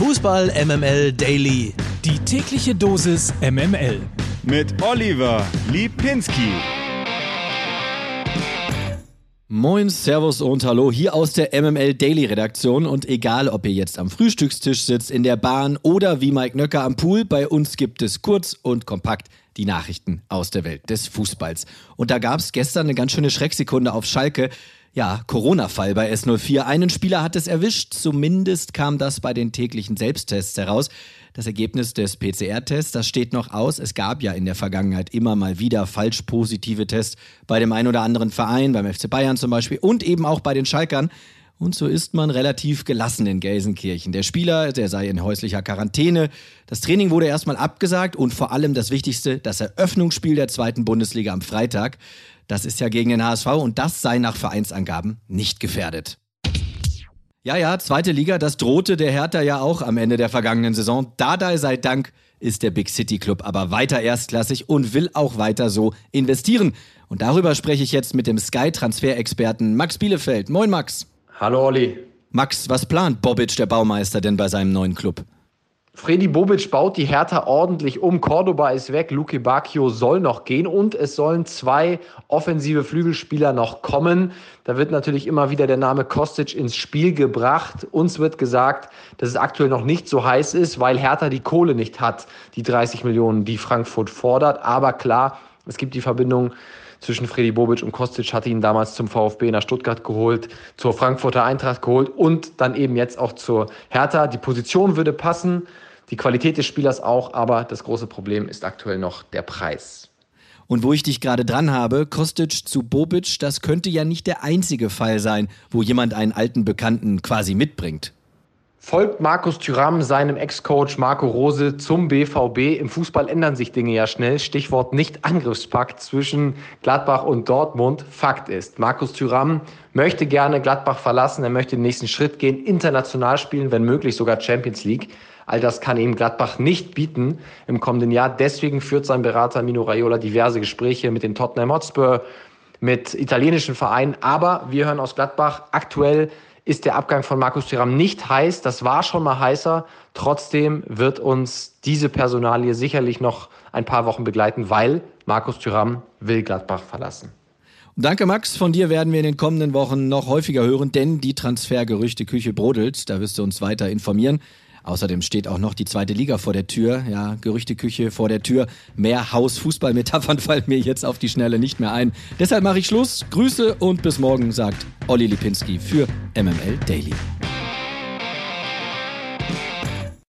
Fußball MML Daily. Die tägliche Dosis MML. Mit Oliver Lipinski. Moin, Servus und Hallo hier aus der MML Daily Redaktion und egal ob ihr jetzt am Frühstückstisch sitzt, in der Bahn oder wie Mike Nöcker am Pool, bei uns gibt es kurz und kompakt die Nachrichten aus der Welt des Fußballs. Und da gab es gestern eine ganz schöne Schrecksekunde auf Schalke. Ja, Corona-Fall bei S04. Einen Spieler hat es erwischt. Zumindest kam das bei den täglichen Selbsttests heraus. Das Ergebnis des PCR-Tests, das steht noch aus. Es gab ja in der Vergangenheit immer mal wieder falsch positive Tests bei dem einen oder anderen Verein, beim FC Bayern zum Beispiel und eben auch bei den Schalkern. Und so ist man relativ gelassen in Gelsenkirchen. Der Spieler, der sei in häuslicher Quarantäne. Das Training wurde erstmal abgesagt und vor allem das Wichtigste, das Eröffnungsspiel der zweiten Bundesliga am Freitag. Das ist ja gegen den HSV und das sei nach Vereinsangaben nicht gefährdet. Ja, ja, zweite Liga, das drohte der Hertha ja auch am Ende der vergangenen Saison. Dadei sei Dank ist der Big City Club aber weiter erstklassig und will auch weiter so investieren. Und darüber spreche ich jetzt mit dem Sky-Transferexperten Max Bielefeld. Moin, Max. Hallo, Olli. Max, was plant Bobic, der Baumeister, denn bei seinem neuen Club? Freddy Bobic baut die Hertha ordentlich um. Cordoba ist weg, Luke Bacchio soll noch gehen und es sollen zwei offensive Flügelspieler noch kommen. Da wird natürlich immer wieder der Name Kostic ins Spiel gebracht. Uns wird gesagt, dass es aktuell noch nicht so heiß ist, weil Hertha die Kohle nicht hat, die 30 Millionen, die Frankfurt fordert. Aber klar, es gibt die Verbindung zwischen Freddy Bobic und Kostic, hatte ihn damals zum VfB nach Stuttgart geholt, zur Frankfurter Eintracht geholt und dann eben jetzt auch zur Hertha. Die Position würde passen die Qualität des Spielers auch, aber das große Problem ist aktuell noch der Preis. Und wo ich dich gerade dran habe, Kostic zu Bobic, das könnte ja nicht der einzige Fall sein, wo jemand einen alten Bekannten quasi mitbringt. Folgt Markus Thüram seinem Ex-Coach Marco Rose zum BVB. Im Fußball ändern sich Dinge ja schnell. Stichwort Nicht-Angriffspakt zwischen Gladbach und Dortmund. Fakt ist, Markus Thüram möchte gerne Gladbach verlassen. Er möchte den nächsten Schritt gehen, international spielen, wenn möglich sogar Champions League. All das kann ihm Gladbach nicht bieten im kommenden Jahr. Deswegen führt sein Berater Mino Raiola diverse Gespräche mit den Tottenham Hotspur, mit italienischen Vereinen. Aber wir hören aus Gladbach, aktuell ist der Abgang von Markus Thuram nicht heiß. Das war schon mal heißer. Trotzdem wird uns diese Personalie sicherlich noch ein paar Wochen begleiten, weil Markus Thuram will Gladbach verlassen. Danke, Max. Von dir werden wir in den kommenden Wochen noch häufiger hören, denn die Transfergerüchte-Küche brodelt. Da wirst du uns weiter informieren. Außerdem steht auch noch die zweite Liga vor der Tür. Ja, Gerüchteküche vor der Tür. Mehr Haus-Fußball-Metaphern fallen mir jetzt auf die Schnelle nicht mehr ein. Deshalb mache ich Schluss. Grüße und bis morgen, sagt Olli Lipinski für MML Daily.